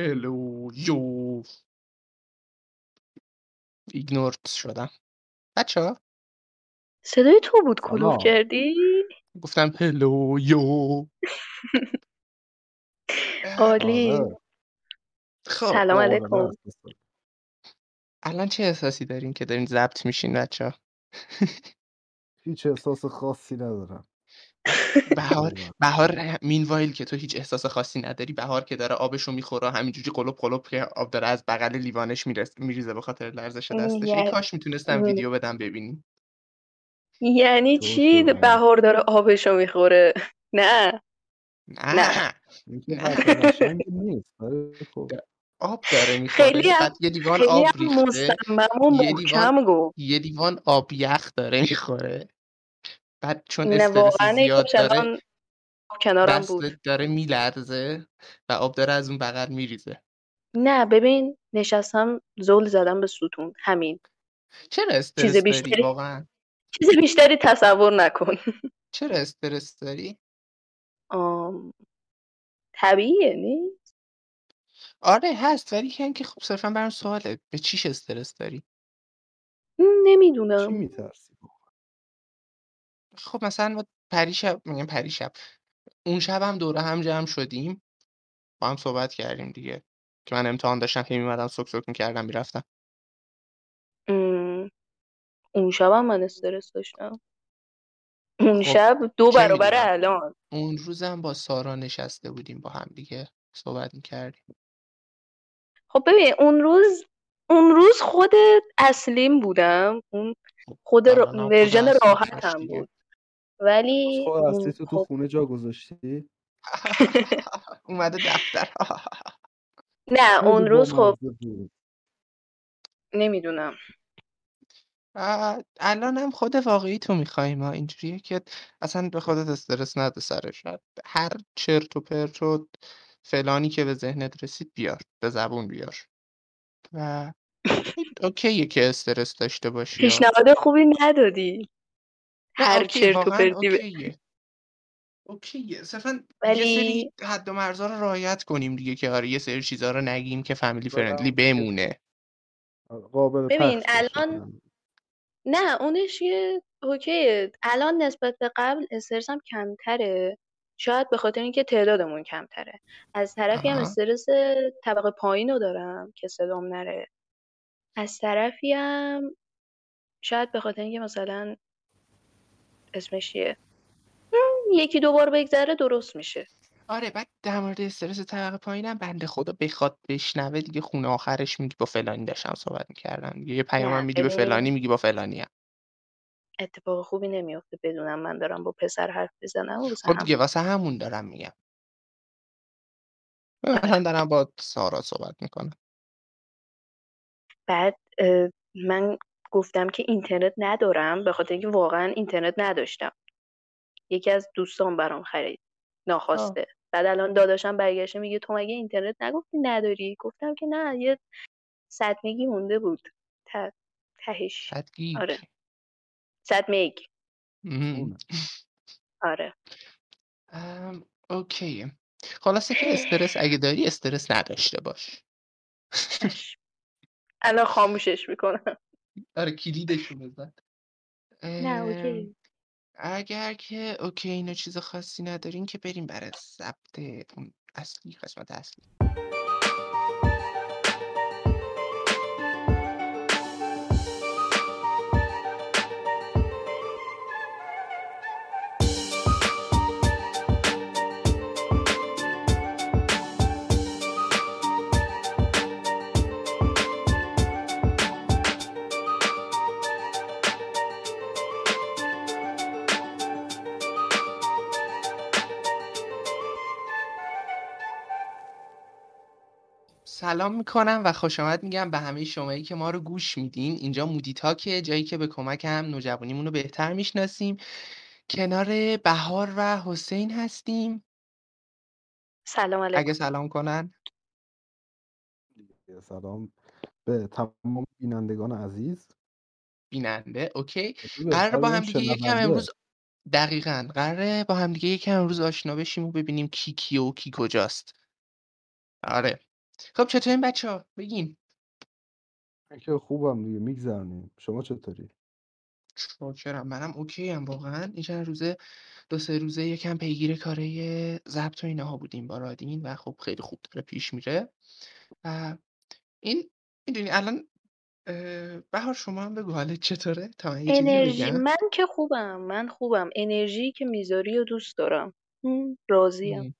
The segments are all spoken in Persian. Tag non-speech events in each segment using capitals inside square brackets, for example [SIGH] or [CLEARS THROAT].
هلو یو ایگنورد شدم. بچه ها صدای تو بود کلوف کردی؟ گفتم هلو یو عالی. آره. خب سلام علیکم. الان چه احساسی دارین که دارین ضبط میشین بچه ها هیچ احساس خاصی ندارم. بهار. بهار مینوایل که تو هیچ احساس خاصی نداری بهار که داره آبشو می‌خوره همینجوری قلوب قلوب که آب داره از بغل لیوانش میرس- میریزه به خاطر لرزش دستش. ای یعنی- کاش می‌تونستم ویدیو بدم ببینیم. یعنی تو چی؟ تو. بهار داره آبشو می‌خوره. نه. نه. خب. آب داره می‌خوره خیلی یه لیوان خیلی آب ریخته یه لیوان آب یخ داره می‌خوره. بعد چون استرس زیاد داره کنارم بود. داره میلرزه و آب داره از اون بغل میریزه. نه ببین نشستم زل زدم به ستون همین. چرا استرس چیز داری؟ بیشتری واقعا. [LAUGHS] چیز بیشتری تصور نکن. چرا استرس داری؟ آم... طبیعیه نی؟ آره هست ولی که اینکه خب صرفا برام سواله. به چیش استرس داری؟ چی نمی‌دونم. میترسی؟ خب مثلا ما پریشب میگم پریشب اون شب هم دوره هم جمع شدیم. با هم صحبت کردیم دیگه. که من امتحان داشتم که میمدم سک سک می‌کردم می‌رفتم اون شبم من استرس داشتم. اون خب، شب دو برابر. الان. اون روزم با سارا نشسته بودیم با هم دیگه صحبت می‌کردیم. خب ببین اون روز اون روز خود اصلیم بودم. اون خود ورژن اصلیت راحتم. بود. ولی خب اصلی تو تو خب. خونه جا گذاشتی؟ [LAUGHS] اومده دفتر. [LAUGHS] نه اون روز خب. نمی‌دونم. و الان هم خود واقعی تو می‌خوای ما اینجوریه که اصلا به خودت استرس نده سرش هر چرت و پرت و فلانی که به ذهنت رسید بیار به زبون بیار. و [LAUGHS] اوکیه که استرس داشته باشی پیشنهاد خوبی ندادی. هر چرت و پرتی اوکیه. اوکیه. صرفا یه ولی سری حد و مرزا رو رعایت کنیم دیگه که آره یه سری چیزا رو نگیم که فامیلی فرندلی. بمونه. قابل ببین،. الان- نه اونش یه اوکیه الان نسبت به قبل استرسم کمتره. شاید به خاطر اینکه تعدادمون کمتره. از طرفی هم. استرس طبقه پایین رو دارم که صدام نره. از طرفی هم شاید به خاطر اینکه مثلا اسمش چیه یکی دو بار بگذره درست میشه. آره بعد در مورد استرس طبقه پایینم بنده خدا بخواد بشنوه دیگه خونه آخرش میگی با فلانی داشتم صحبت می‌کردم دیگه. یه پیامم نه، میدی به. فلانی میگی با فلانی هم. اتفاق خوبی نمیافته بدونم من دارم با پسر حرف بزنم خب دیگه واسه همون دارم میگم. مثلا دارم با سارا صحبت می‌کنم. بعد من گفتم که اینترنت ندارم به خاطر اینکه واقعا اینترنت نداشتم. یکی از دوستان برام خرید ناخواسته. بعد الان داداشم برگشته میگه تو مگه اینترنت نگفتی نداری؟ گفتم که نه یه صد مگی مونده بود. ته- تهش. صد آره. صد مهم. آره. ام، okay ه خلاصه که استرس اگه داری استرس نداشته باش. الان خاموشش می‌کنم. آره کلیدشو بزن. نه okay. اگر که okay اینو چیز خاصی ندارین که بریم برای ضبط اون اصلی قسمت اصلی. سلام می‌کنم و خوش آمد میگم به همه شمایی که ما رو گوش میدین. اینجا مودی تاکه جایی که به کمک هم نوجوانیمون رو بهتر می‌شناسیم. کنار بهار و حسین هستیم. سلام اگه علیکم سلام کنن. سلام به تمام بینندگان عزیز. بیننده اوکی. قرار با هم دیگه یکم. امروز دقیقا قراره با هم دیگه یکم امروز آشنا بشیم و ببینیم کی کیه و کی کجاست. آره. خب چطورین بچه ها بگین. من که خوبم دیگه میگذرونیم. شما چطوری؟ شاکرم منم اوکی هم واقعا. این چند روزه دو سه روزه یکم پیگیر کاره ضبط و اینها بودیم با رادین و خب خیلی خوب داره پیش میره. و این می‌دونی الان بهار شما هم بگو حالت چطوره؟ تا من یه چیزی انرژی بگم. من که خوبم من خوبم. انرژی که می‌ذاری و دوست دارم. راضیم.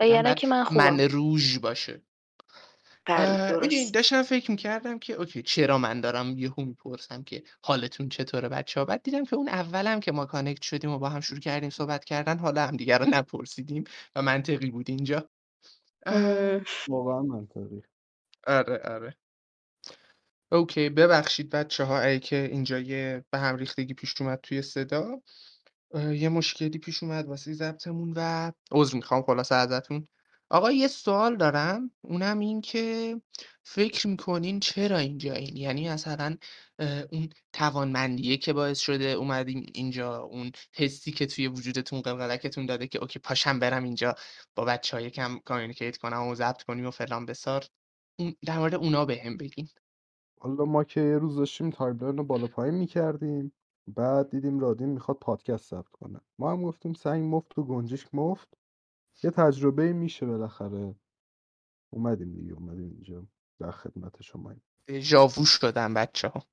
انقدر که من من خوبم روژ باشه. می‌دونی درست. داشتم فکر می‌کردم که okay چرا من دارم یهو می‌پرسم که حالتون چطوره بچه ها بعد دیدم که اون اولم که ما connect شدیم و با هم شروع کردیم صحبت کردن حالا هم دیگر رو نپرسیدیم و منطقی بود اینجا. واقعا منطقی. آره آره. okay ببخشید بچه ها اگه که اینجا یه به هم ریختگی پیش اومد توی صدا. یه مشکلی پیش اومد واسه ضبطمون و عذر می‌خوام خلاصه ازتون. آقا یه سوال دارم اونم این که فکر می‌کنین چرا اینجایین یعنی اه، اون توانمندیه که باعث شده اومدین اینجا اون حسی که توی وجودتون قلقلکتون داده که okay پاشم برم اینجا با بچه های کم communicate کنم و ضبط کنیم و فلان بیسار. اون در مورد اونا به هم بگین. حالا ما که یه روز داشتیم timeline رو بالا پایین می‌کردیم بعد دیدیم رادین می‌خواد پادکست ثبت کنه. ما هم گفتیم سنگ مفت و گنجشک مفت. یه تجربه میشه بالاخره. اومدیم دیگه اومدیم اینجا در خدمت شما ژاوو شدن بچه ها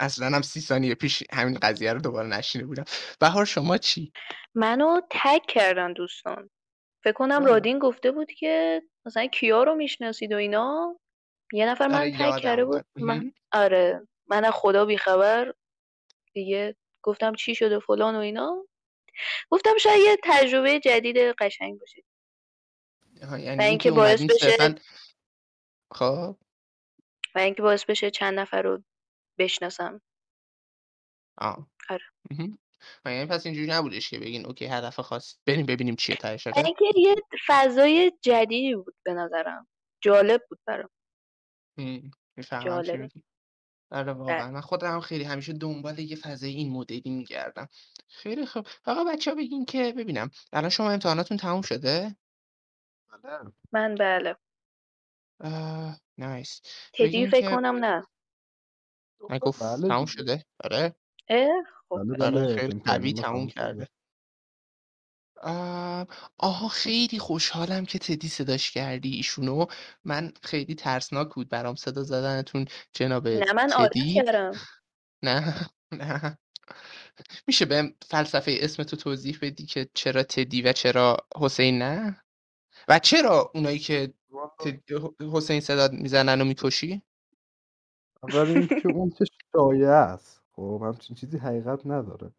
اصلا هم سی ثانیه پیش همین قضیه رو دوباره نشینه بودم. بهار شما چی؟ منو تگ کردن دوستان. فکر کنم آه. رادین گفته بود که مثلا کیا رو می‌شناسید و اینا؟ یه نفر من آره تگ کرده بود. من. آره. من از خدا بیخبر دیگه گفتم چی شده فلان و اینا. گفتم شاید یه تجربه جدید قشنگ باشه. آها، و یعنی اینکه باعث بشه خب. و اینکه باعث بشه چند نفر رو بشناسم. آه. آره. یعنی پس اینجوری نبودش که بگین اوکی هدف خاص بریم ببینیم چیه تهش. اینکه یه فضای جدیدی بود به نظرم. جالب بود برام. هم، آره. واقعا. من خودم هم خیلی همیشه دنبال یه فضای این مدلی میگردم. خیلی خوب. فقط بچه ها بگین که ببینم. الان شما امتحاناتون تموم شده؟ بله. من بله. آه، نایس. تدی بگین فکر که کنم نه. من گفت بله تموم دیگه شده؟ آره. اه خب. بله آره بله. خیلی قوی تموم تموم شده. کرده. آم، آها خیلی خوشحالم که تدی صداش کردی ایشونو. من خیلی ترسناک بود برام صدا زدنتون جناب نه من عادت تدی. کردم. نه [LAUGHS] نه. میشه به فلسفه اسم تو توضیح بدی که چرا تدی و چرا حسین نه؟ و چرا اونایی که تد- حسین صدا می‌زنن و می‌کشی؟ اول اینکه اون که شایعه است. خب همچین چیزی حقیقت نداره.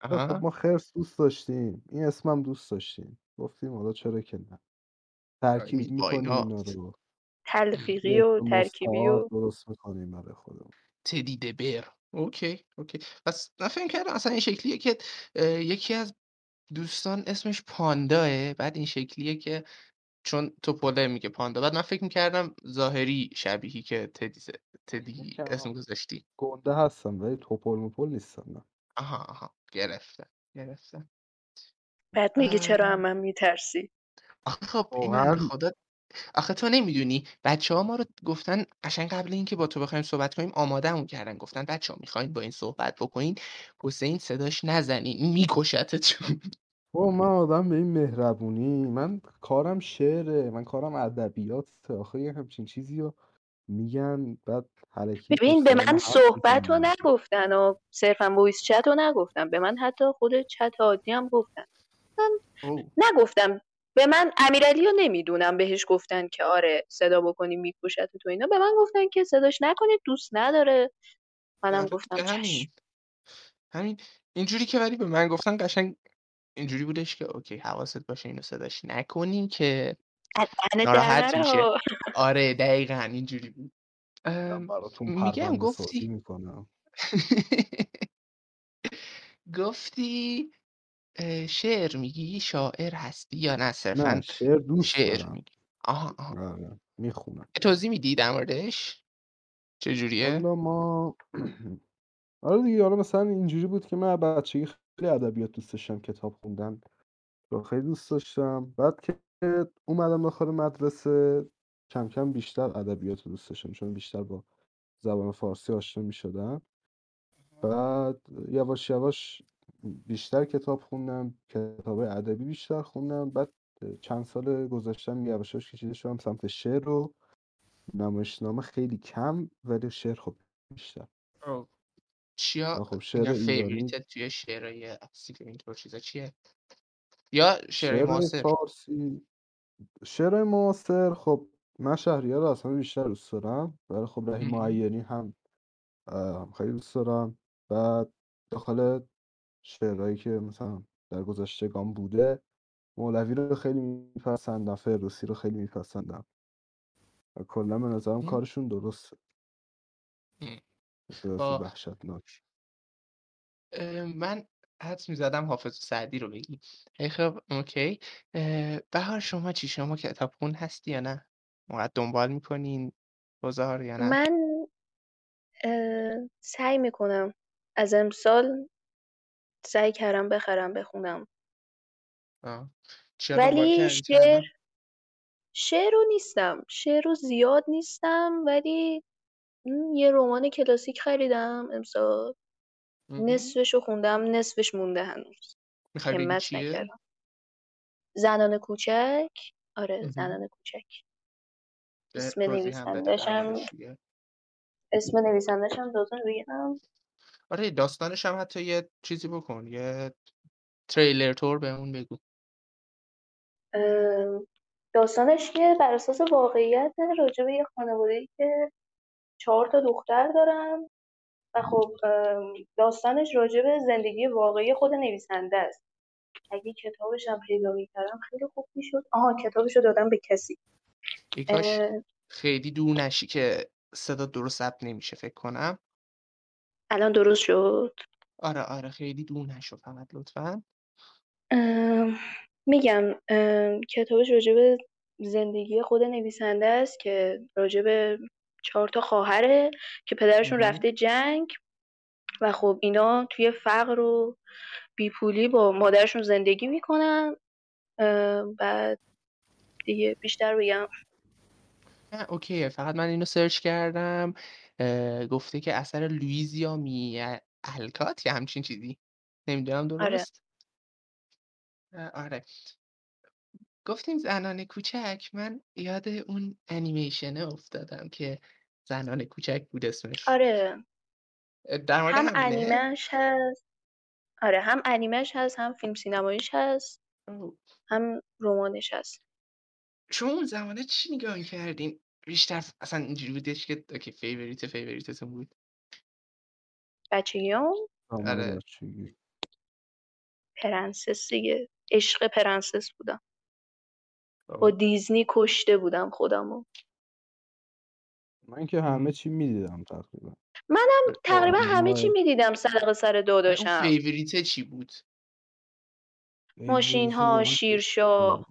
خب آها. ما خرس دوست داشتیم. این اسمم دوست داشتیم. گفتیم حالا چرا که نه؟ ترکیب با می‌کنیم اینا رو. تلفیقی یه و ترکیبی مستعار و درست می‌کنیم برای خودمون. Teddy the Bear okay okay پس من فکر کردم اصلا این شکلیه که اه، یکی از دوستان اسمش پانداه. بعد این شکلیه که چون توپله میگه پاندا. بعد من فکر می‌کردم ظاهری شبیهی که تدی تدی اسم گذاشتی. گنده هستم ولی توپل مپل نیستم نه. آها آها. گرفتم گرفتم بعد میگه چرا هم من میترسی؟ آخه خب این خدا آخه تو نمی‌دونی بچه ها ما رو گفتن قشنگ قبل اینکه با تو بخوایم صحبت کنیم آمادهمون کردن گفتن بچه ها می‌خواین با این صحبت بکنین حسین صداش نزنین میکشتتون. با من آدم به این مهربونی من کارم شعره من کارم ادبیاته آخه یه همچین چیزی رو میگن بعد ببین به من صحبت رو نگفتن و صرفا وایس چت رو نگفتن. به من حتی خود چت عادی هم گفتن. من نگفتم. به من امیرعلی رو نمی‌دونم بهش گفتن که آره صدا بکنی میکشت تو اینا. به من گفتن که صداش نکنید دوست نداره. منم آره گفتم همین. همین. اینجوری که ولی به من گفتن قشنگ اینجوری بودش که اوکی حواست باشه اینو صداش نکنین که ناراحت میشه. آره دقیقا اینجوری بود. میگم گفتی می‌کنم. [LAUGHS] گفتی شعر میگی شاعر هستی یا نه؟ صرفا شعر دوست شعر دارم. میگی. آها آها. آره می‌خونم. توضیح میدی در موردش؟ چجوریه؟ ما [CLEARS THROAT] آره دیگه حالا مثلا اینجوری بود که من از بچگی خیلی ادبیات دوست داشتم کتاب خوندن رو خیلی دوست داشتم. بعد که اومدم داخل مدرسه. کم کم بیشتر ادبیات رو دوست داشتم چون بیشتر با زبان فارسی آشنا می شدم بعد یواش یواش بیشتر کتاب خوندم کتاب ادبی بیشتر خوندم. بعد چند سال گذاشتم یواش یواش کشیده شدم سمت شعر رو. نمایشنامه خیلی کم ولی شعر خب بیشتر. چیا خب شعر فیوریتت توی شعرهای اصیل اینطور چیزا چیه؟ یا شعر معاصر؟ فارسی. شعر معاصر خب من شهریار رو اصلا بیشتر دوست دارم ولی خب رحیم. معینی هم خیلی دوست دارم. بعد داخل شعرهایی که مثلا در گذشتگان بوده مولوی رو خیلی میپسندم فردوسی رو خیلی میپسندم. و کلا به نظرم. کارشون درسته. اه، من حدس می‌زدم حافظ سعدی رو بگی. ای خب اوکی. اه، بهار شما چی؟ شما کتابخون هستی یا نه؟ موقع دنبال می‌کنین؟ گذار یا نه؟ من اه، سعی می‌کنم. از امسال سعی کردم بخرم بخونم. آه. چیا دنبال ولی کردی تا شعر الان؟ شعر رو نیستم. شعر رو زیاد نیستم ولی م، یه رمان کلاسیک خریدم امسال. نصفش رو خوندم نصفش مونده هنوز. می‌خوای بگی چیه؟ نکردم. زنان کوچک؟ آره. زنان کوچک. اسم توضیح هم اسم نویسندشم لازم بگم. آره داستانش هم حتی یه چیزی بکن یه تریلر تور بهمون بگو. اه، داستانش که بر اساس واقعیت راجع به یه خانواده‌ای که چهار تا دختر دارن. و خب داستانش راجع به زندگی واقعی خود نویسنده است. اگه کتابش هم پیدا می‌کردم خیلی خوب می‌شد. آها کتابش رو دادم به کسی. کاش خیلی دور نشی که صدا درست ثبت نمیشه فکر کنم. الان درست شد. آره آره خیلی دور نشو فقط لطفا. ام، میگم ام، کتابش راجع به زندگی خود نویسنده است که راجع به چهار تا خواهره که پدرشون. رفته جنگ و خب اینا توی فقر و بیپولی با مادرشون زندگی می‌کنن. بعد دیگه بیشتر بگم. نه اوکیه فقط من اینو سرچ کردم. گفته که اثر لویزیا می الکات یا همچین چیزی. نمی‌دونم آره. درست؟ اه، آره. گفتیم زنان کوچک من یاد اون انیمیشنه افتادم که زنان کوچک بود اسمش. آره. در مورد هم همینه؟ انیمش هست. آره هم انیمش هست هم فیلم سینماییش هست. اوه. هم رمانش هست. شما اون زمانه چی نگاه کردین بیشتر اصلا اینجوری بودش که okay favorite favorite تون بود. بچگیام آره. پرنسس دیگه. عشق پرنسس بودم. با. دیزنی کشته بودم خودمو من که همه. چی می‌دیدم تقریبا. منم تقریبا. همه چی می‌دیدم صدقه سر داداشم. favorite ت چی بود؟ انیمیشن favorite ها من شیرشاه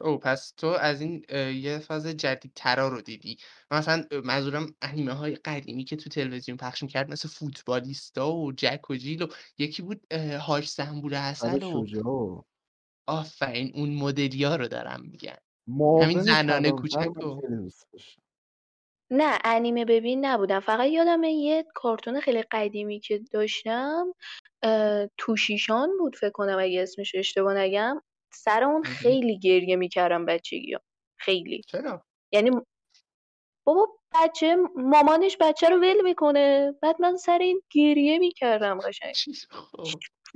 او پس تو از این یه فاز جدیدترا رو دیدی. مثلا منظورم انیمه های قدیمی که تو تلویزیون پخش می‌کرد مثل فوتبالیستا و جک و جیل و یکی بود هاچ زنبور عسل و شجاع. آفرین اون مدلیا رو دارم میگن. همین معاون زنان کلانتر کوچک و نه انیمه ببین نبودم. فقط یادم یه کارتون خیلی قدیمی که داشتم توشیشان بود فکر کنم اگه اسمش اشتباه نگم. سر اون. خیلی گریه می‌کردم بچگی خیلی. چرا؟ یعنی بابا بچه مامانش بچه رو ول می‌کنه. بعد من سر این گریه می‌کردم قشنگ.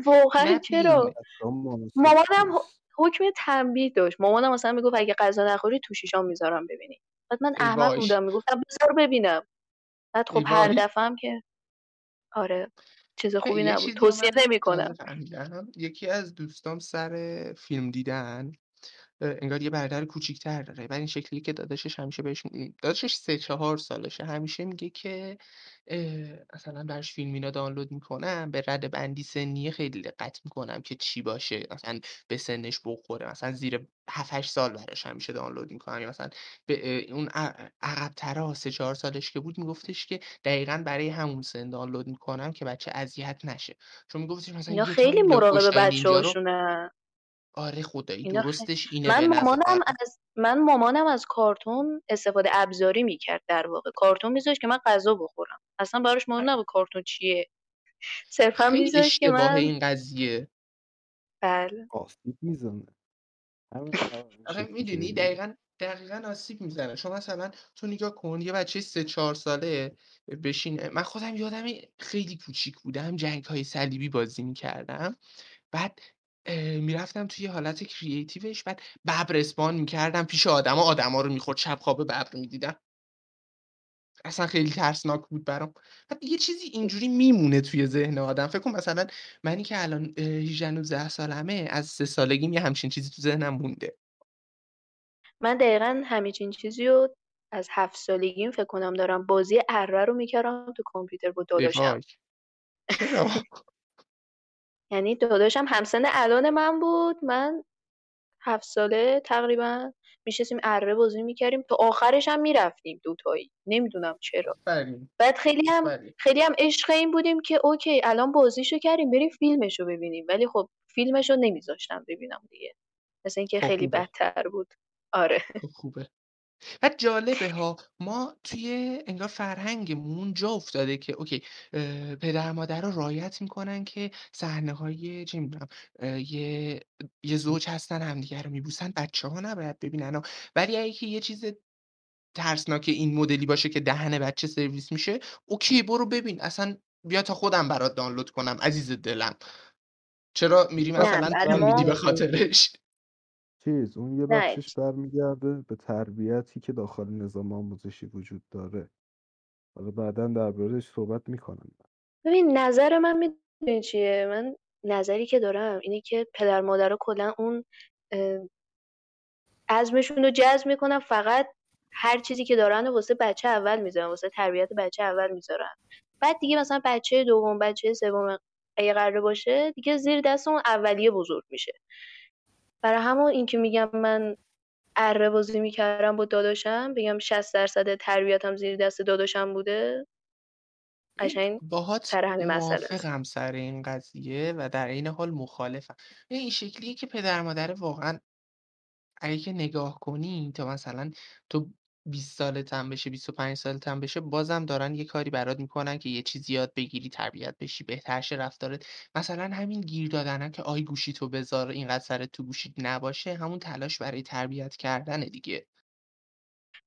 واقعا چرا؟ مامانم حکم تنبیه داشت. مامانم مثلا می‌گفت اگه غذا نخوری تو شیشام می‌ذارم ببینی. بعد من احمق بودم می‌گفتم بذار ببینم. بعد خب هر دفعه هم که آره چیز نه، خوبی نبود. توصیه تازه فهمیدم. یکی از دوستام سر فیلم دیدن. انگار یه برادر کوچیک‌تر داره. بعد این شکلی که داداشش همیشه بهش می- داداشش سه چهار سالشه. همیشه میگه که اه، مثلا براش فیلم اینا دانلود می‌کنم به رده بندی سنی خیلی دقت می‌کنم که چی باشه. مثلا به سنش بخوره. مثلا زیر 7 8 سال براش همیشه دانلود می‌کنم. یا مثلا به اه، اون عقبترا سه چهار سالش که بود میگفتش که دقیقا برای همون سن دانلود می‌کنم که بچه اذیت نشه. چون میگفتش مثلا اینا یه جا خیلی مراقب پشتای بچه نینجا رو هاشونن آره خدایی اینا درستش اینه من مامانم از من مامانم از کارتون استفاده ابزاری می‌کرد در واقع. کارتون میذاشت که من غذا بخورم. اصلا براش مهم نبود کارتون چیه. صرفا میذاشت که من این قضیه. بله. آسیب می‌زنه. [LAUGHS] آخه می‌دونی دقیقا دقیقا آسیب می‌زنه. چون مثلا تو نگاه کن یه بچه سه چهار ساله بشین من خودم یادم خیلی کوچیک بودم جنگ های صلیبی بازی می‌کردم. بعد می‌رفتم توی حالت کریتیوش بعد ببر اسپان می‌کردم پیش آدما آدما رو می‌خورد شب خواب ببر می‌دیدم. اصلا خیلی ترسناک بود برام. بعد یه چیزی اینجوری میمونه توی ذهن آدم. فکر کن مثلا منی که الان 18 19 سالمه از سه سالگیم یه همچین چیزی تو ذهنم مونده. من دقیقا همچین چیزی رو از هفت سالگیم فکر کنم دارم. بازی اره رو می‌کردم تو کامپیوتر با داداشم. وای. چرا؟ یعنی داداشم همسن الان من بود. من هفت ساله تقریبا میشستیم اره بازی می‌کردیم. تا آخرش هم می‌رفتیم دوتایی. نمی‌دونم چرا. بعد خیلی هم آفرین. خیلی هم عشق این بودیم که اوکی الان بازیشو کردیم بریم فیلمشو ببینیم. ولی خب فیلمشو نمیذاشتم ببینم دیگه. مثل اینکه خب خیلی بدتر بود. آره. خب خوبه. بعد جالبه ها ما توی انگار فرهنگمون جا افتاده که اوکی پدر مادر رو رعایت می‌کنن که صحنه های چه می‌دونم یه یه زوج هستن همدیگه رو میبوسن بچه ها نباید ببینن. ولی اگه که یه چیز ترسناک این مدلی باشه که دهن بچه سرویس میشه اوکی برو ببین اصلا بیا تا خودم برات دانلود کنم عزیز دلم. چرا میری مثلا میدی به خاطرش؟ چیز اون یه نه بخشش برمیگرده به تربیتی که داخل نظام آموزشی وجود داره. حالا بعدا دربارهش صحبت می‌کنم. ببین نظر من می‌دونی چیه؟ من نظری که دارم اینه که پدر مادرها کلا اون اه، عزمشون رو جزم می‌کنن فقط هر چیزی که دارن واسه بچه اول می‌ذارن واسه تربیت بچه اول می‌ذارن. بعد دیگه مثلا بچه دوم بچه سوم اگه قراره باشه دیگه زیر دست اون اولیه بزرگ میشه. برای همون این که میگم من اره بازی می‌کردم با داداشم بگم 60 درصد تربیتم زیر دست داداشم بوده. قشنگ؟ باهات سر همین مسئله. موافقم سر این قضیه و در این حال مخالفم. این این شکلیه که پدر مادر واقعا اگه که نگاه کنی تا مثلا تو 20 سالت هم بشه 25 سالت هم بشه بازم دارن یه کاری برات می‌کنن که یه چیزی یاد بگیری تربیت بشی بهتر شه رفتارت. مثلا همین گیر دادنه که آی گوشی تو بذار اینقدر سرت تو گوشیت نباشه همون تلاش برای تربیت کردنه دیگه.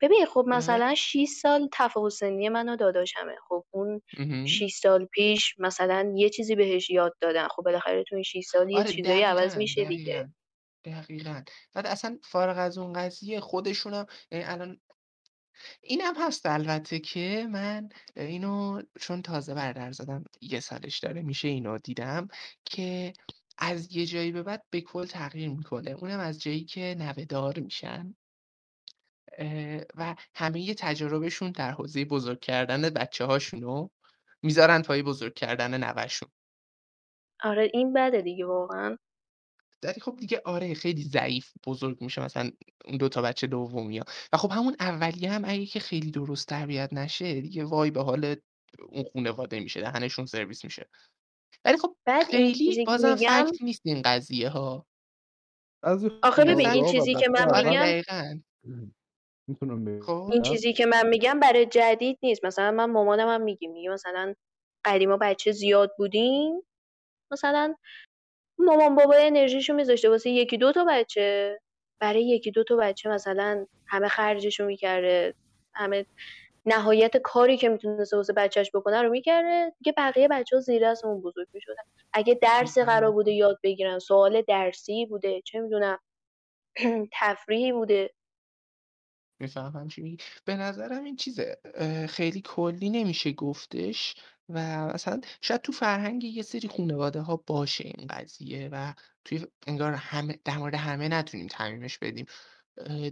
ببین خب مثلا 6 سال تفاوت سنی من و داداشمه. خب اون مهم. 6 سال پیش مثلا یه چیزی بهش یاد دادن. خب بالاخره تو این 6 سال یه آره چیزایی عوض میشه دیگه. دقیقا دقیقا. بعد اصلا فارغ از اون قضیه خودشونم یعنی الان اینم هست البته که من اینو چون تازه برادر زدم یه سالش داره میشه اینو دیدم که از یه جایی به بعد به کل تغییر می‌کنه. اونم از جایی که نوه‌دار میشن. و همه تجاربشون در حوزه بزرگ کردن بچه هاشونو می‌ذارن پای بزرگ کردن نوهشون. آره این بده دیگه واقعا. ولی خب دیگه آره خیلی ضعیف بزرگ میشه مثلا اون دو تا بچه دومی ها و خب همون اولیه هم اگه که خیلی درست تربیت نشه دیگه وای به حال اون خونواده میشه دهنشون سرویس میشه. ولی خب خیلی بازم میگم فکت نیست این قضیه ها. از آخه ببین این چیزی که من آره میگم [CLEARS THROAT] خب. این چیزی که من میگم برای جدید نیست. مثلا من مامانم هم میگیم میگه مثلا قدیما بچه زیاد بودیم مثلا مامان بابا انرژیشو میذاشته واسه یکی دو تا بچه. برای یکی دو تا بچه مثلا همه خرجشو می‌کرده همه نهایت کاری که می‌تونسته واسه بچهش بکنه رو می‌کرده. دیگه بقیه بچه ها زیر از اون بزرگ می‌شدن. اگه درسی قرار بوده یاد بگیرن سوال درسی بوده چه می‌دونم [CLEARS THROAT] تفریحی بوده. می‌فهمم چی میگی. به نظرم این چیزه خیلی کلی نمیشه گفتش. و مثلا شاید تو فرهنگ یه سری خانواده ها باشه این قضیه و توی انگار همه در مورد همه نتونیم تعمیمش بدیم.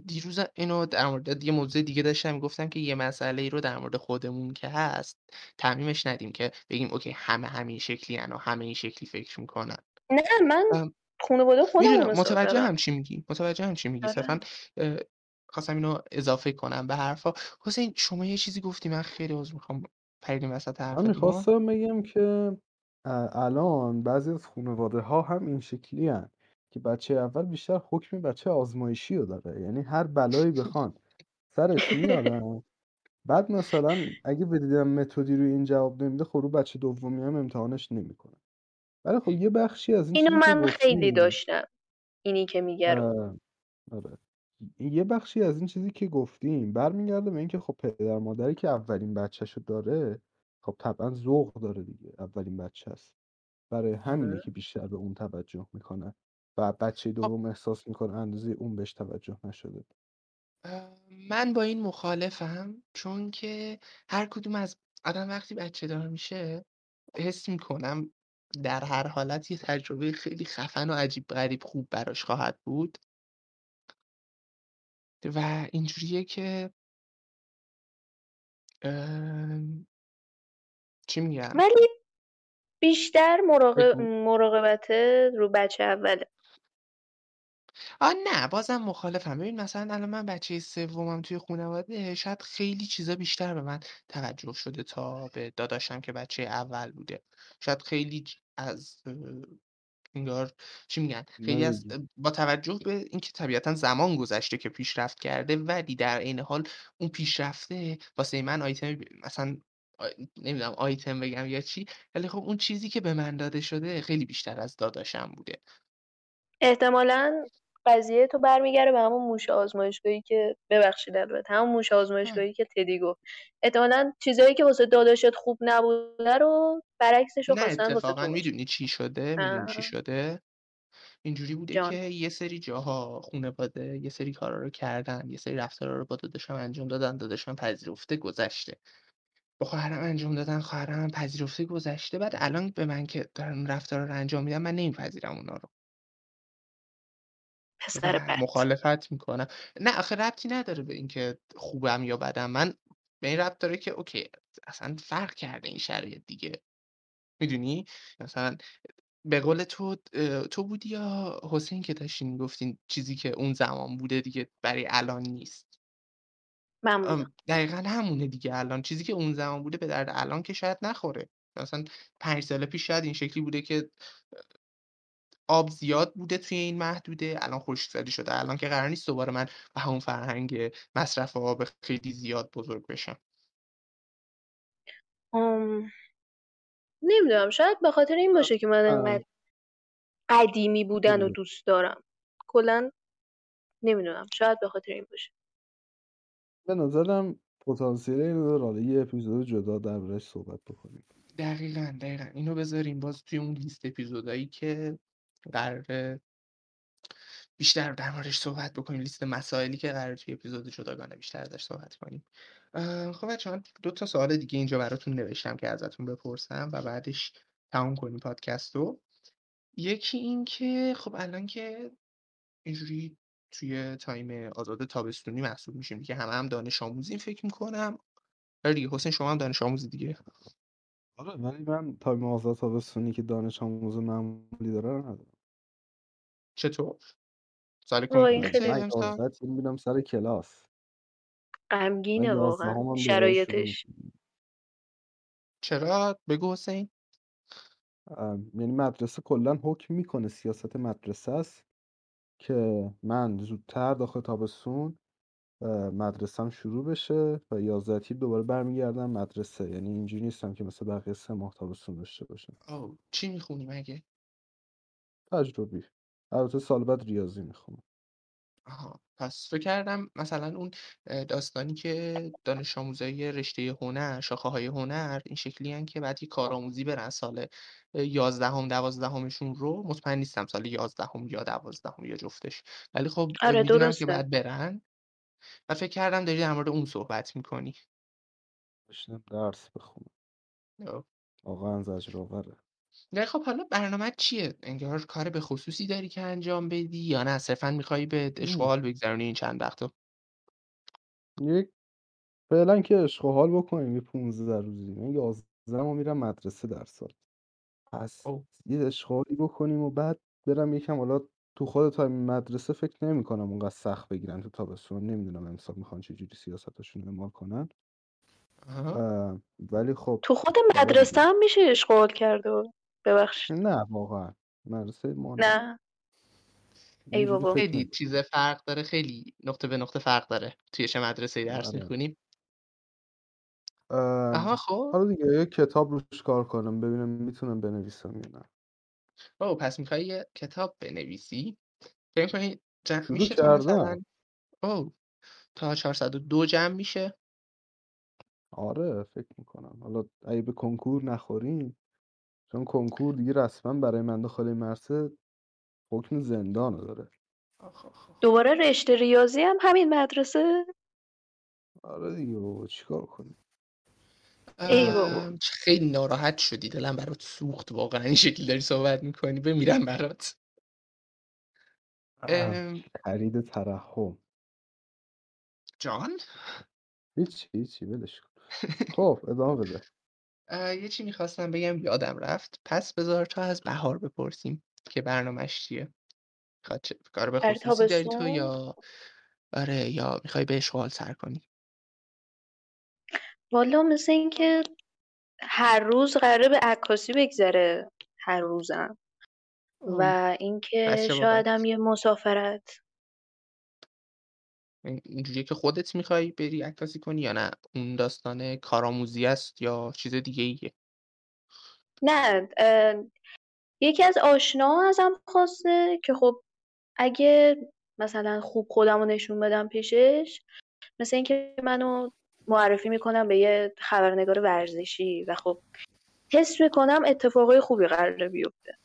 دیروز اینو در مورد یه موضوع دیگه داشتم گفتم که یه مسئله ای رو در مورد خودمون که هست تعمیمش ندیم که بگیم اوکی همه همین شکلی و همه این شکلی فکر می‌کنن. نه من خانواده خودم متوجه هم چی میگی متوجه هم چی میگی صرفا آره اه، خواستم اینو اضافه کنم به حرفا. حسین شما یه چیزی گفتی من خیلی عذر می‌خوام پریدیم وسط من حرفت ما. می‌خواستم بگم که الان بعضی از خانواده ها هم این شکلی هن. که بچه اول بیشتر حکم بچه آزمایشی رو داره. یعنی هر بلایی بخوان سرش میارن بعد مثلا اگه بدیدم متدی روی این جواب نمیده خب رو بچه دومی هم امتحانش نمی‌کنه. ولی خب یه بخشی از این اینو من خیلی داشتم. اینی که میگه رو. آره. یه بخشی از این چیزی که گفتیم برمیگرده به اینکه خب پدر مادری که اولین بچهشو داره خب طبعا ذوق داره دیگه اولین بچه است. برای همینه آره. که بیشتر به اون توجه می‌کنه و بچه خب دوم احساس می‌کنه اندازه اون بهش توجه نشده. اه، من با این مخالفم چون که هر کدوم از آدم وقتی بچه دار میشه حس می‌کنم در هر حالت یه تجربه خیلی خفن و عجیب غریب خوب براش خواهد بود. و اینجوریه که ام، چی میگم؟ ولی بیشتر مراقب... بگو. مراقبت رو بچه اوله آ نه بازم مخالفم. ببین مثلا الان من بچه سومم توی خانواده شاید خیلی چیزا بیشتر به من توجه شده تا به داداشم که بچه اول بوده. شاید خیلی از اه، انگار چی میگن خیلی از با توجه به اینکه طبیعتا زمان گذشته که پیشرفت کرده ولی در عین حال اون پیشرفته واسه من آیتم مثلا آ- نمی‌دونم آیتم بگم یا چی ولی خب اون چیزی که به من داده شده خیلی بیشتر از داداشم بوده. احتمالا قضیه تو برمیگره به همون موش آزمایشگاهی که ببخشید البته همون موش. آزمایشگاهی که تدی گفت. احتمالا چیزایی که واسه داداشت خوب نبوده رو برعکسش رو خواستن واسه اتفاقا می‌دونی چی شده؟ می‌دونی چی شده؟ اینجوری بوده که جان یه سری جاها خانواده یه سری کارا رو کردن یه سری رفتارا رو با داداشم انجام دادن داداشم پذیرفته گذشته. با خواهرم انجام دادن خواهرم پذیرفته گذشته. بعد الان به من که دارن اون رفتارا رو انجام میدن من نمیپذیرم اونا رو. پسر [LAUGHS] بد مخالفت می‌کنم. نه آخه ربطی نداره به اینکه خوبم یا بدم. من به این ربط داره که اوکی اصلا فرق کرده این شرایط دیگه. می‌دونی؟ مثلا به قول تو تو بودی یا حسین که داشتین می‌گفتین چیزی که اون زمان بوده دیگه برای الان نیست؟ من بودم. دقیقا همونه دیگه الان. چیزی که اون زمان بوده به درد الان که شاید نخوره. مثلا پنج سال پیش شاید این شکلی بوده که آب زیاد بوده توی این محدوده الان خشکسالی شده الان که قرار نیست دوباره من به همون فرهنگ مصرف آب خیلی زیاد بزرگ بشم. ام... نمی‌دونم شاید به خاطر این باشه که من انقدر قدیمی بودن رو بگو. دوست دارم. کلا نمی‌دونم شاید به خاطر این باشه. به نظرم پتانسیل اینو داره. یه اپیزود جدا دربارش صحبت بکنیم. دقیقا دقیقا. اینو بذاریم باز توی اون لیست اپیزودایی که قراره بیشتر در موردش صحبت بکنیم. لیست مسائلی که قراره توی اپیزود جداگانه بیشتر ازش صحبت کنیم. خب بچه من دو تا سوال دیگه اینجا براتون نوشتم که ازتون بپرسم و بعدش تموم کنیم پادکست رو. یکی این که خب الان که اینجوری توی تایم آزاد تابستونی محسوب میشیم دیگه. همه هم دانش آموزیم فکر می‌کنم. آره دیگه حسین شما هم دانش آموزی دیگه. آره ولی من تایم آزاد تابستونی که دانش آموز معمولی ندارم. چطور؟ وای این کنکورته خیلی من امسال آزاد می‌بینم سر کلاس. من غمگینه واقعا. یازدهم هم دوباره شروع شرایطش. چرا؟ بگو حسین. یعنی مدرسه کلا حکم می‌کنه سیاست مدرسه است که من زودتر داخل تابستون اه، مدرسم شروع بشه و یازده تیر دوباره برمیگردم مدرسه. یعنی اینجوری نیستم که مثل بقیه سه ماه تابستون داشته باشم. آه چی می‌خونی مگه؟ تجربی. البته سال بعد ریاضی می‌خونم. آها پس فکر کردم مثلا اون داستانی که دانش آموزای رشته هنر شاخه های هنر این شکلی هن که بعد یه کارآموزی برن سال یازدهم دوازدهمشون رو. مطمئن نیستم سال یازدهم یا دوازدهم یا جفتش. ولی خب آره می‌دونم که درسته بعد برن. و فکر کردم داری در مورد اون صحبت می‌کنی. بشینم درس بخونم. واقعا زجرآوره نه خب حالا برنامه چیه؟ انگار کار به خصوصی داری که انجام بدی یا نه؟ صرفا می‌خوای به. اشغال بگذرونی این چند وقتو؟ یک فعلا که عشق و حال بکنیم یه 15 روزی. من 11 ما میرم مدرسه در سال. پس او یه اشغالی بکنیم و بعد برم یکم حالا تو خود تایم مدرسه فکر نمی کنم اونقدر سخت بگیرن تو تابستون. نمی‌دونم امسال می‌خوان چه جوری سیاستشون رو اعمال کنن. آها. ولی خب تو خود آره مدرسه دیگه هم میشه اشغال کرد و ببخشید. نه واقعا. مدرسه ما نه. نه. ای بابا. خیلی چیز فرق داره خیلی نقطه به نقطه فرق داره توی چه مدرسه درس آره. می‌خونیم. ام، آها خب. حالا دیگه یه کتاب روش کار کنم ببینم می‌تونم بنویسم یا نه. او پس می‌خوای یه کتاب بنویسی؟ فکر کنی جمع میشه تا او تا 402 جمع میشه؟ آره فکر می‌کنم. حالا اگه به کنکور نخوریم چون کنکور دیگه رسما برای من داخل مرسه حکم زندان داره. آخ آخ آخ. دوباره رشته ریاضی هم همین مدرسه؟ آره دیگه بابا چیکار کنیم؟ ای بابا. خیلی ناراحت شدی. دلم برات سوخت واقعا. این شکلی داری صحبت می‌کنی. بمیرم برات. خرید ترحم. جان؟ هیچی هیچی ولش کن. خب ادامه بده. اه، یه چی می‌خواستم بگم یادم رفت. پس بذار تا از بهار بپرسیم که برنامهش چیه. می‌خواد چه کار به در خصوصی داری تو تابستون؟ یا آره یا می‌خوای به اشغال سر کنی؟ والا مثل اینکه هر روز قراره به عکاسی بگذره هر روزم. و پس اینکه شاید هم یه مسافرت. این- اینجوریه که خودت می‌خوای بری عکاسی کنی یا نه؟ اون داستان کارآموزی است یا چیز دیگه ایه نه اه، یکی از آشنا ازم خواسته که خب اگه مثلا خوب خودم رو نشون بدم پیشش مثل اینکه منو معرفی می‌کنم به یه خبرنگار ورزشی و خب حس می‌کنم اتفاقای خوبی قراره بیفته.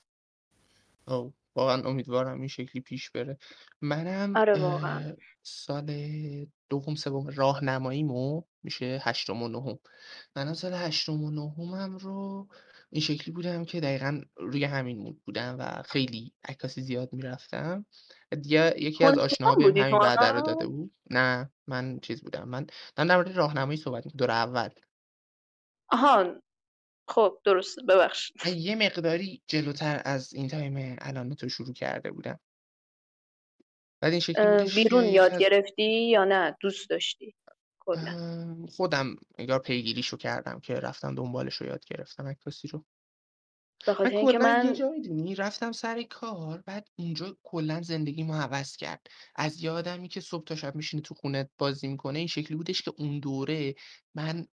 او واقعا امیدوارم این شکلی پیش بره. منم آره واقعا. اه، سال دوم سوم راهنماییمو میشه هشتم و نهم. منم سال هشتم و نهمم رو این شکلی بودم که دقیقا روی همین مود بودم و خیلی عکاسی زیاد می‌رفتم. دیگه یکی از آشناها هنرستان بهم بودی تو همین وعده رو داده بود. نه من چیز بودم. من در مورد راهنمایی صحبت می‌کنم. دور اول آها خب درسته ببخش من یه مقداری جلوتر از این تایم الان تو شروع کرده بودم. بعد این شکلی بیرون یاد از گرفتی یا نه؟ دوست داشتی؟ کلا. خودم انگار پیگیریشو کردم که رفتم دنبالش رو یاد گرفتم عکاسی رو. به من خاطر اینکه کلا یه من جا می‌دونی رفتم سر کار بعد اونجا کلا زندگیمو عوض کرد. از یه آدمی که صبح تا شب میشینه تو خونه بازی می‌کنه این شکلی بودش که اون دوره من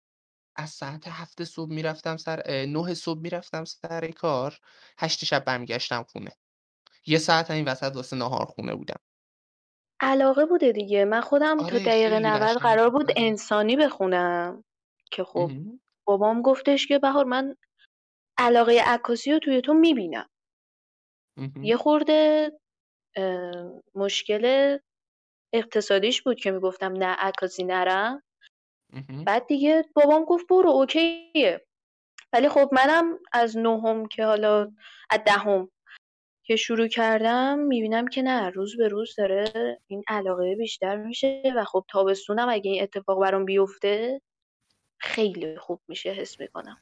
از ساعت هفت صبح می‌رفتم سر اه، نه صبح می‌رفتم سر کار هشت شب برمیگشتم خونه. یه ساعت این وسط واسه نهار خونه بودم. علاقه بوده دیگه. من خودم تو آره دقیقه خیلی 90 قشنگ قرار بود بود آره انسانی بخونم که خب. بابام گفتش که بهار من علاقه عکاسی رو توی تو می‌بینم. یه خورده اه، مشکل اقتصادیش بود که می‌گفتم نه عکاسی نرم. بعد دیگه بابام گفت برو اوکیه. ولی خب منم از نهم که حالا از دهم که شروع کردم می‌بینم که نه روز به روز داره این علاقه بیشتر میشه و خب تابستونم اگه این اتفاق برام بیفته خیلی خوب میشه حس می‌کنم.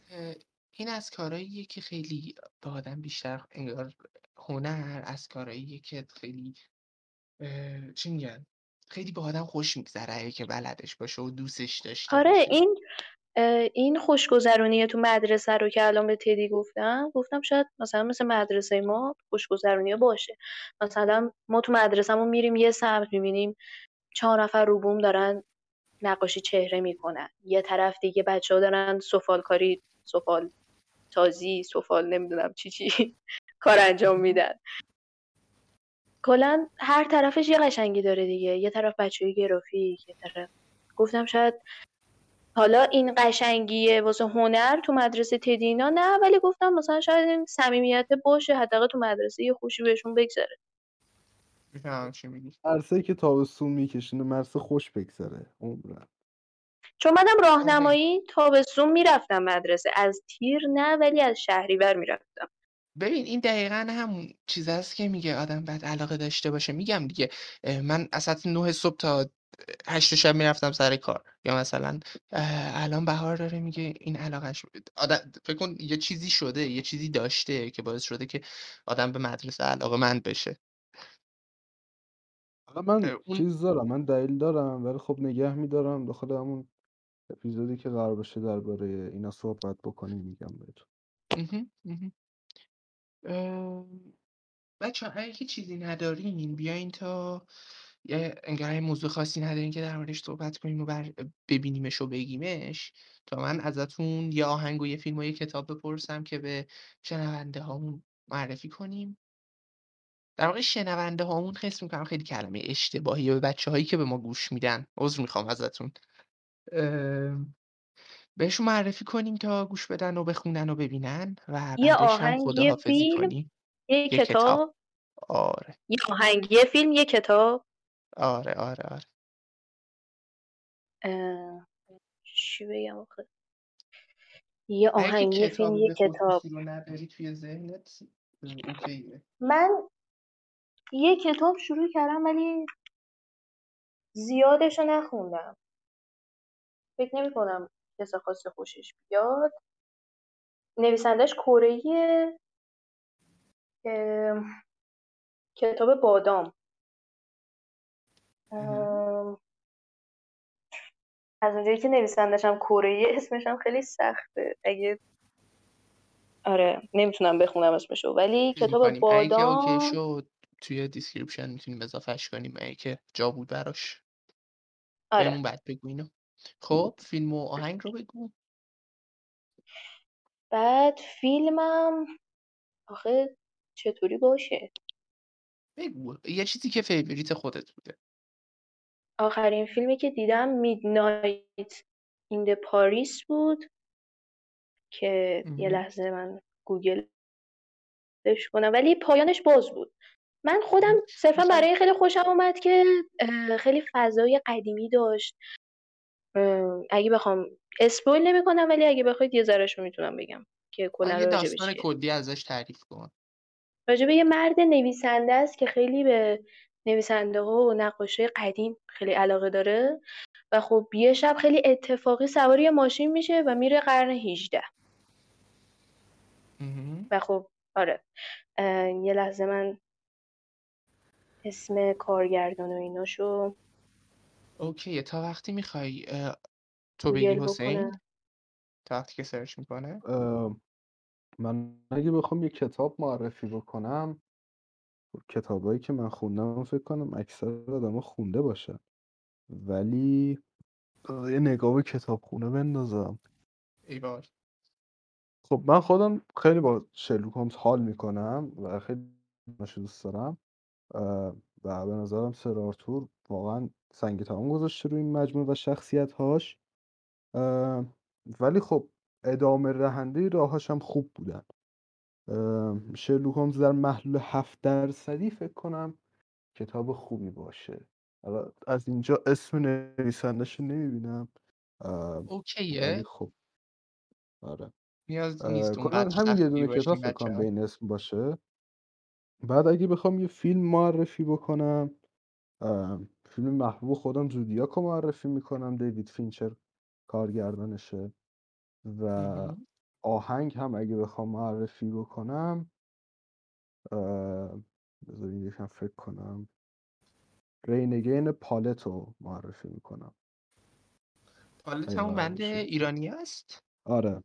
این از کارهاییه که خیلی به آدم بیشتر انگار هنر از کارهاییه که خیلی چی میگن؟ خیلی به آدم خوش میگذره که بلدش باشه و دوستش داشته آره باشه. این این خوشگذرونی تو مدرسه رو که الان به تدی گفتم گفتم شاید مثلا مثل مدرسه ما خوشگذرونی باشه. مثلا ما تو مدرسهمون میریم یه سمت می‌بینیم چهار نفر رو بوم دارن نقاشی چهره می‌کنن. یه طرف دیگه بچه ها دارن سفال کاری سفال تازی سفال نمی‌دونم چی چی [LAUGHS] کار انجام میدن. کلا هر طرفش یه قشنگی داره دیگه. یه طرف بچه گرافیک یه طرف گفتم شاید حالا این قشنگیه واسه هنر تو مدرسه تدینا نه ولی گفتم مثلا شاید این صمیمیت باشه حداقل تو مدرسه یه خوشی بهشون بگذره. می‌فهمم چی میگی. مرسه که تابستون میکشونه مرسه خوش بگذره عمرم چون منم راهنمایی تابستون می‌رفتم مدرسه. از تیر نه ولی از شهریور می‌رفتم. ببین این دقیقا همون چیز است که میگه آدم باید علاقه داشته باشه. میگم دیگه اه، من از ساعت نه صبح تا هشت شب می‌رفتم سر کار. یا مثلا اه، الان بهار داره میگه این علاقش آدم فکر کن یه چیزی شده یه چیزی داشته که باعث شده که آدم به مدرسه علاقه مند بشه. حالا من اه، اون چیز دارم من دلیل دارم ولی خب نگه میدارم داخل همون اپیزودی که قرار بشه درباره اینا صحبت بکنیم میگم بهتون. مهم، مهم. بچه اگه چیزی ندارین بیاین تا یه انگار موضوع خاصی ندارین که در موردش صحبت کنیم و بر ببینیمش و بگیمش تا من ازتون یه آهنگ و یه فیلم و یه کتاب بپرسم که به شنونده هامون معرفی کنیم. در واقع شنونده هامون حس می‌کنم خیلی کلمه اشتباهی به بچه هایی که به ما گوش میدن. عذر می‌خوام ازتون. بهشون معرفی کنیم تا گوش بدن و بخونن و ببینن و یه بعدش هم آهنگ یه خداحافظی فیلم کنیم. یه یه کتاب. کتاب. آره. یه آهنگ یه فیلم یه کتاب. آره آره آره. اه، چی بگم آخه؟ یه اگه آهنگ یه فیلم کتاب یه به کتاب. خصوصی رو نداری توی ذهنت اه، اوکیه من یه کتاب شروع کردم ولی زیادش رو نخوندم. فکر نمی کنم کس خاصی خوشش بیاد. نویسندش کره کتاب بادام. از اونجایی که نویسندش هم کره‌ایه اسمش هم خیلی سخته. اگه آره نمی‌تونم بخونم اسمشو ولی کتاب می‌کنیم. اگه بادام شد توی description می‌تونیم اضافهش کنیم. اگه که جا بود براش. آره. بعد بگو اینو. خب فیلم و آهنگ رو بگو. بعد فیلمم آخه چطوری باشه؟ بگو یه چیزی که favorite خودت بوده. آخرین فیلمی که دیدم میدنایت این پاریس بود که یه مهم. لحظه من گوگلش کنم ولی پایانش باز بود. من خودم صرفا می‌خوای برای خیلی خوشم اومد که خیلی فضای قدیمی داشت. اگه بخوام اسپویل نمی‌کنم ولی اگه بخواید یه ذرهش رو می‌تونم بگم که کلا یه راجبش داستان کلی ازش تعریف کن. راجبه یه مرد نویسنده است که خیلی به نویسنده ها و نقاشی قدیم خیلی علاقه داره و خب یه شب خیلی اتفاقی سوار یه ماشین میشه و میره قرن 18 مهم. و خب آره. یه لحظه من اسم کارگردان و ایناشو اوکیه. تا وقتی می‌خوای تو بگی گوگل حسین تا وقتی که سرچ می‌کنه؟ اه، من اگه بخوام یه کتاب معرفی بکنم کتابایی که من خوندم فکر کنم اکثر آدما خونده باشن. ولی اه، یه نگاه به کتابخونه بندازم. ای خب من خودم خیلی با شرلوک هولمز حال می‌کنم و خیلی دوست دارم. اه، و به نظرم سر آرتور واقعا سنگ تمام گذاشته روی این مجموعه و شخصیت هاش ولی خب ادامه دهنده راهاش هم خوب بودن. شرلوک هولمز در محلول هفت درصدی فکر کنم کتاب خوبی باشه. حالا از اینجا اسم نویسندش نمی‌بینم. اوکیه. خب. آره. نیاز نیست همین یه دونه کتاب باشیم فکر بچه کنم ها به این اسم باشه. بعد اگه بخوام یه فیلم معرفی بکنم فیلم محبوب خودم زودیاک رو معرفی می‌کنم دیوید فینچر کارگردانشه و آهنگ هم اگه بخوام معرفی بکنم اه، بذارید یکم فکر کنم. رینگین پالت رو معرفی می‌کنم. پالت همون بند ایرانی است؟ آره.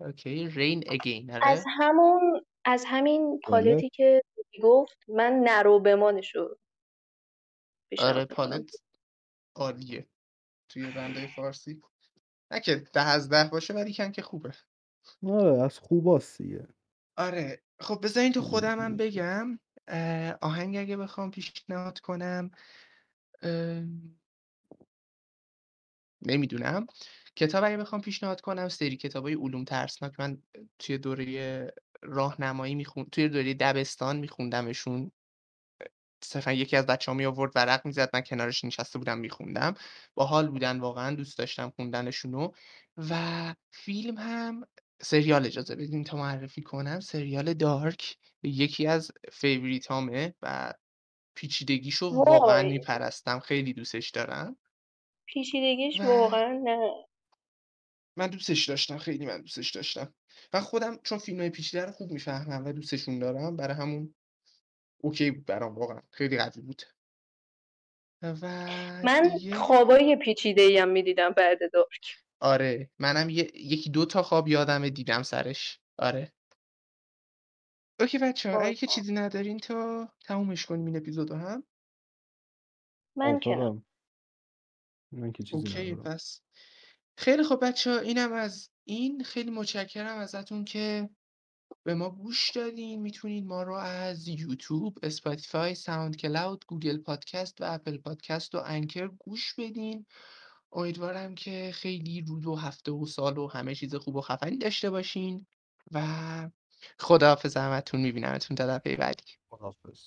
اوکی رین اگین از آره. همون از همین پالتی که گفت من نرو بمانشو آره پیشنهاد می‌کنم پالت عالیه. توی بنده فارسی. نه که ده از ده باشه ولی کم که خوبه. آره از خوباست دیگه. آره. خب بذارین تو خودم هم [LAUGHS] بگم. اه، آهنگ اگه بخوام پیشنهاد کنم اه، نمی‌دونم. کتاب اگه بخوام پیشنهاد کنم سری کتاب های علوم ترسناک. من توی دوره راهنمایی میخون توی دوره دبستان میخوندمشون صرفا یکی از بچه‌ها می آورد ورق می‌زد من کنارش نشسته بودم میخوندم. باحال بودن واقعا دوست داشتم خوندنشونو. و فیلم هم سریال اجازه بدین تا معرفی کنم. سریال دارک یکی از فیوریتامه و پیچیدگیشو واقعا میپرستم. خیلی دوستش دارم. پیچیدگیش و واقعا نه. من دوستش داشتم خیلی من دوستش داشتم. من خودم چون فیلم های پیچیده رو خوب می‌فهمم و دوستشون دارم برای همون okay بود برام واقعا خیلی قوی بود. و من دیگه خوابای پیچیده ای هم می‌دیدم بعد dark. آره منم یه... یکی دو تا خواب یادمه دیدم سرش. آره. okay بچه ها اگه که چیزی ندارین تا تمومش کنیم این اپیزودو هم؟ من که من که چیزی okay ندارم. پس خیلی خب بچه ها اینم از این. خیلی متشکرم ازتون که به ما گوش دادین. می‌تونید ما رو از یوتیوب، Spotify، SoundCloud، Google Podcast و Apple Podcast و Anchor گوش بدین. امیدوارم که خیلی روز و هفته و سال و همه چیز خوب و خفنی داشته باشین و خداحافظ همتون. میبینمتون تا دفعه بعدی. خداحافظ.